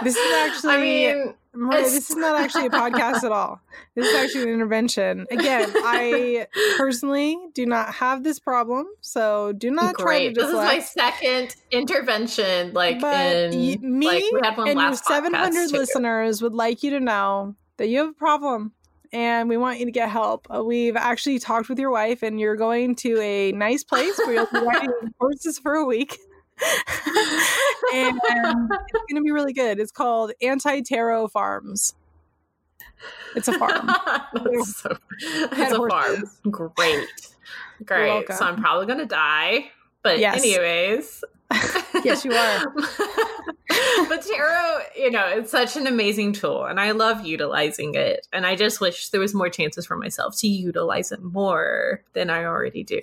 This is (laughs) actually- I mean Maria, this is not actually a (laughs) podcast at all. This is actually an intervention. Again, I (laughs) personally do not have this problem, so do not try to Great. This is my second intervention, like but in me like we had one and your last podcast, 700 too. listeners would like you to know that you have a problem and we want you to get help. Uh, We've actually talked with your wife, and you're going to a nice place where you'll be (laughs) riding horses for a week. (laughs) and it's going to be really good. It's called Anti Tarot Farms. It's a farm. (laughs) That's so, it's a farm. Great, great. So I'm probably gonna die, but Yes. anyways. (laughs) Yes, you are. but tarot, you know, it's such an amazing tool, and I love utilizing it. And I just wish there was more chances for myself to utilize it more than I already do.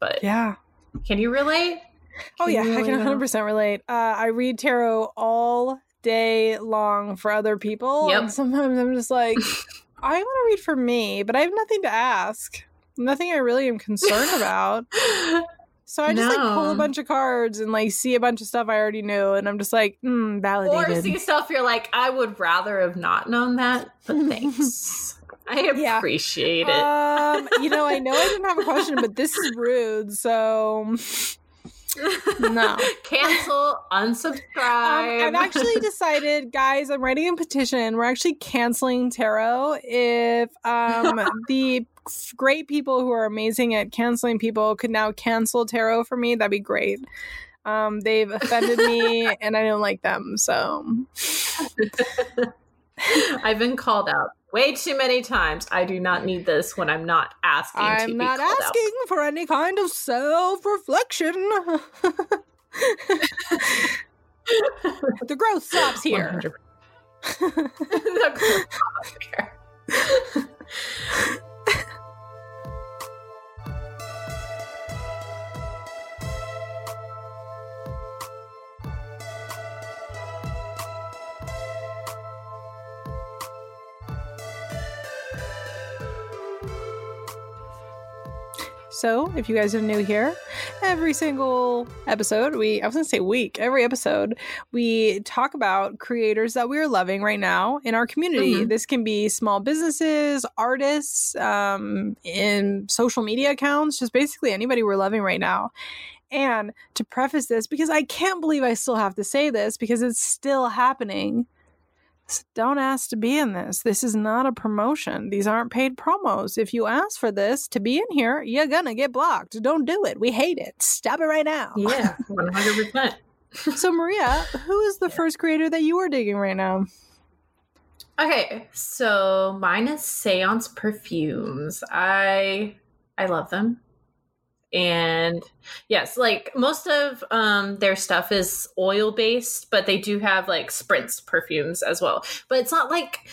But Yeah. can you relate? Oh yeah, I can 100% relate. Uh, I read tarot all day long for other people. Yep. And sometimes I'm just like, (laughs) I want to read for me, but I have nothing to ask. Nothing I really am concerned about. (laughs) So I just like pull a bunch of cards and like see a bunch of stuff I already knew, and I'm just like, mm, validated. or see stuff you're like, I would rather have not known that, but thanks. (laughs) I Yeah. appreciate it. um, you know, I know I didn't have a question, but this is rude. So No. (laughs) Cancel, unsubscribe. Um, I've actually (laughs) decided, guys, I'm writing a petition. We're actually canceling tarot. If um, (laughs) the great people who are amazing at canceling people could now cancel tarot for me, that'd be great. Um, they've offended me and I don't like them. So (laughs) I've been called out way too many times. I do not need this when I'm not asking. I'm not asking out. for any kind of self reflection. (laughs) the growth stops here. (laughs) the growth stops here. So, if you guys are new here, every single episode, we, I was going to say week, every episode, we talk about creators that we're loving right now in our community. Mm-hmm. This can be small businesses, artists, um, in social media accounts, just basically anybody we're loving right now. And to preface this, because I can't believe I still have to say this because it's still happening don't ask to be in this. This is not a promotion. These aren't paid promos. If you ask for this to be in here, you're going to get blocked. Don't do it. We hate it. Stop it right now. Yeah, (laughs) 100%. so, Maria, who is the yeah. first creator that you are digging right now? Okay, so mine is Seance Perfumes. I I love them and yes like most of um their stuff is oil based but they do have like spritz perfumes as well but it's not like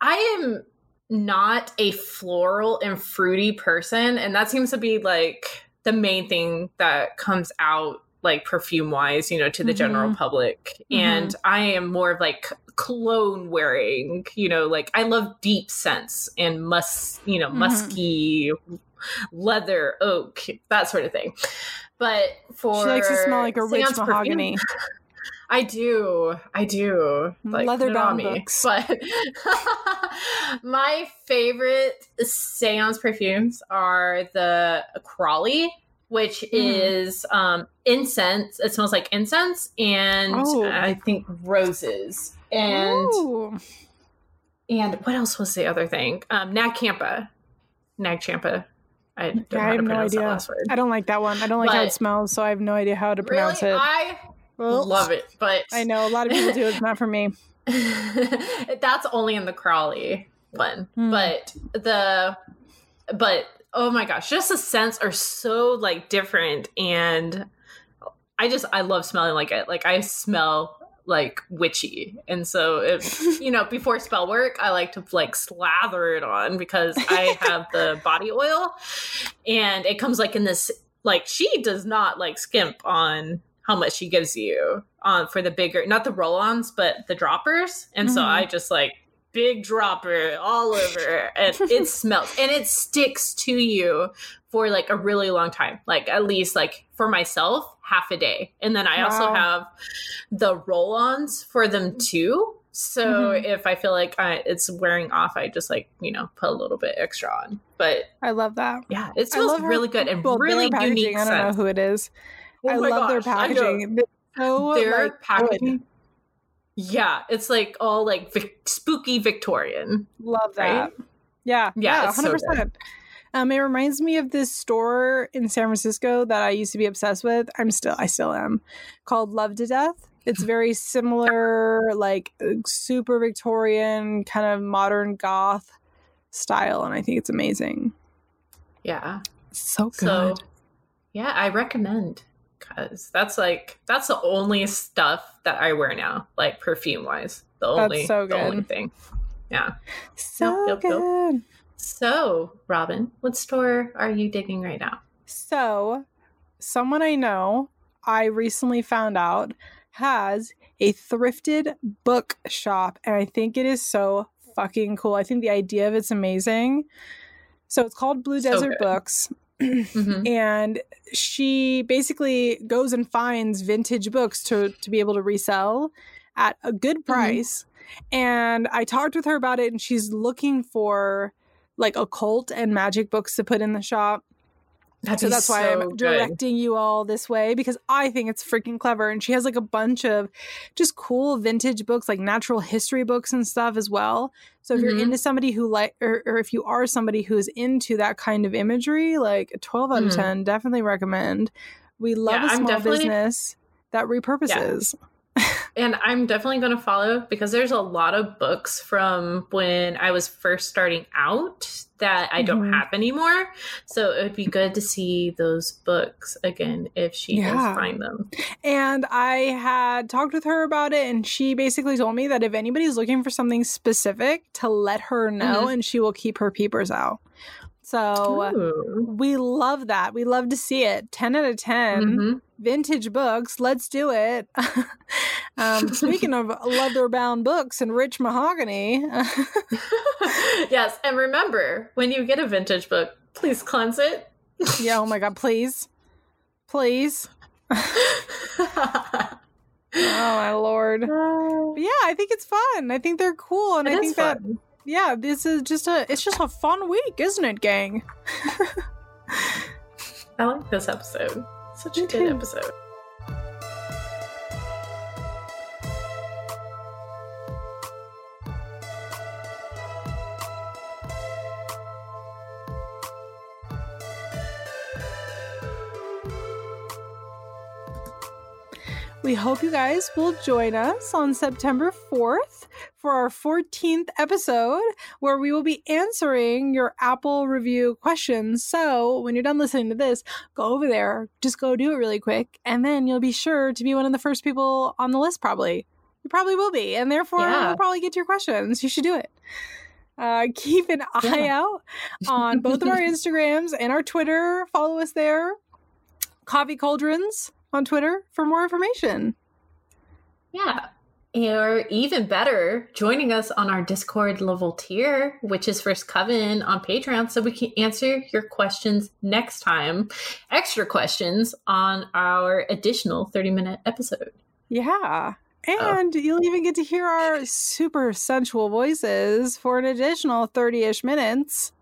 i am not a floral and fruity person and that seems to be like the main thing that comes out like perfume wise you know to the mm-hmm. general public mm-hmm. and i am more of like cologne wearing you know like i love deep scents and mus you know mm-hmm. Leather, oak, that sort of thing. But for she likes to smell like a rich mahogany. Perfume, (laughs) I do, I do. Like, leather bound books. But (laughs) my favorite seance perfumes are the Crawley which mm. is um, incense. It smells like incense and oh. I think roses. And Ooh. and what else was the other thing? Um, Nag Champa. Nag Champa. I don't yeah, I have no idea. I don't like that one. I don't like but how it smells, so I have no idea how to pronounce really, it. I love it, but I know a lot of people do. It's not for me. (laughs) (laughs) That's only in the Crawley one, mm. but the but oh my gosh, just the scents are so like different, and I just I love smelling like it. Like I smell like witchy. And so if (laughs) you know, before spell work, I like to like slather it on because I have the (laughs) body oil and it comes like in this like she does not like skimp on how much she gives you on um, for the bigger not the roll-ons but the droppers. And mm-hmm. so I just like big dropper all over and it (laughs) smells and it sticks to you for like a really long time like at least like for myself half a day and then i wow. also have the roll-ons for them too so mm-hmm. if i feel like I, it's wearing off i just like you know put a little bit extra on but i love that yeah it smells really good and well, really unique i don't know who it is oh i love gosh, their packaging so their like, packaging yeah, it's like all like vic- spooky Victorian. Love that. Right? Yeah, yeah, yeah, hundred so percent. Um, it reminds me of this store in San Francisco that I used to be obsessed with. I'm still, I still am, called Love to Death. It's (laughs) very similar, like super Victorian, kind of modern goth style, and I think it's amazing. Yeah, so good. So, yeah, I recommend because that's like that's the only stuff that I wear now, like perfume wise. The only, so the only thing. Yeah. So yep, yep, good. Yep. So, Robin, what store are you digging right now? So, someone I know, I recently found out, has a thrifted book shop, and I think it is so fucking cool. I think the idea of it's amazing. So, it's called Blue so Desert good. Books mm-hmm. (clears throat) and she basically goes and finds vintage books to to be able to resell at a good mm-hmm. price. Mm-hmm. And I talked with her about it, and she's looking for like occult and magic books to put in the shop. That'd so that's why so I'm good. directing you all this way because I think it's freaking clever. And she has like a bunch of just cool vintage books, like natural history books and stuff as well. So if Mhm. you're into somebody who like, or, or if you are somebody who's into that kind of imagery, like a 12 out of Mhm. 10, definitely recommend. We love Yeah, a small definitely- business that repurposes. And I'm definitely going to follow because there's a lot of books from when I was first starting out that I don't Mhm. have anymore. So it would be good to see those books again if she Yeah. does find them. And I had talked with her about it, and she basically told me that if anybody's looking for something specific, to let her know, Mhm. and she will keep her peepers out. So Ooh. we love that. We love to see it. 10 out of 10. Mhm. Vintage books. Let's do it. (laughs) um, speaking of leather bound books and rich mahogany, (laughs) yes, and remember when you get a vintage book, please cleanse it. yeah, oh my God, please. Please. (laughs) Oh my lord. But yeah, I think it's fun. I think they're cool. And It I think that fun. yeah, this is just a it's just a fun week, isn't it, gang? I like this episode. Such a good too. episode. We hope you guys will join us on September 4th for our 14th episode where we will be answering your Apple review questions. So, when you're done listening to this, go over there, just go do it really quick, and then you'll be sure to be one of the first people on the list, probably. You probably will be, and therefore Yeah. we'll probably get to your questions. You should do it. Uh, (laughs) keep an eye Yeah. out on both of our (laughs) Instagrams and our Twitter. Follow us there. Coffee Cauldrons on Twitter for more information. Yeah. Or even better, joining us on our Discord level tier, which is First Coven on Patreon, so we can answer your questions next time. Extra questions on our additional 30 minute episode. Yeah. Oh. And you'll even get to hear our super sensual voices for an additional 30 ish minutes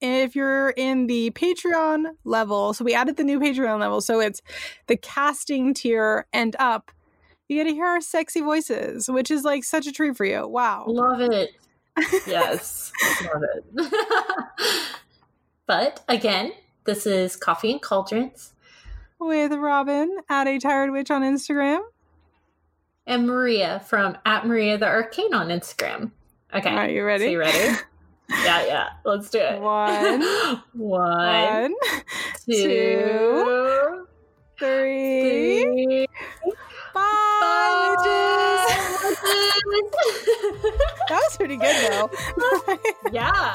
if you're in the Patreon level. So we added the new Patreon level. So it's the casting tier and up. You get to hear our sexy voices, which is like such a treat for you. Wow. Love it. (laughs) Yes. Love it. (laughs) but again, this is Coffee and Cauldrons With Robin at a tired witch on Instagram. and Maria from at Maria the Arcane on Instagram. Okay. Are you So ready? you ready? (laughs) yeah, yeah. Let's do it. One. (gasps) One, One, two, two, three. three. Bye, (laughs) That was pretty good though. (laughs) yeah.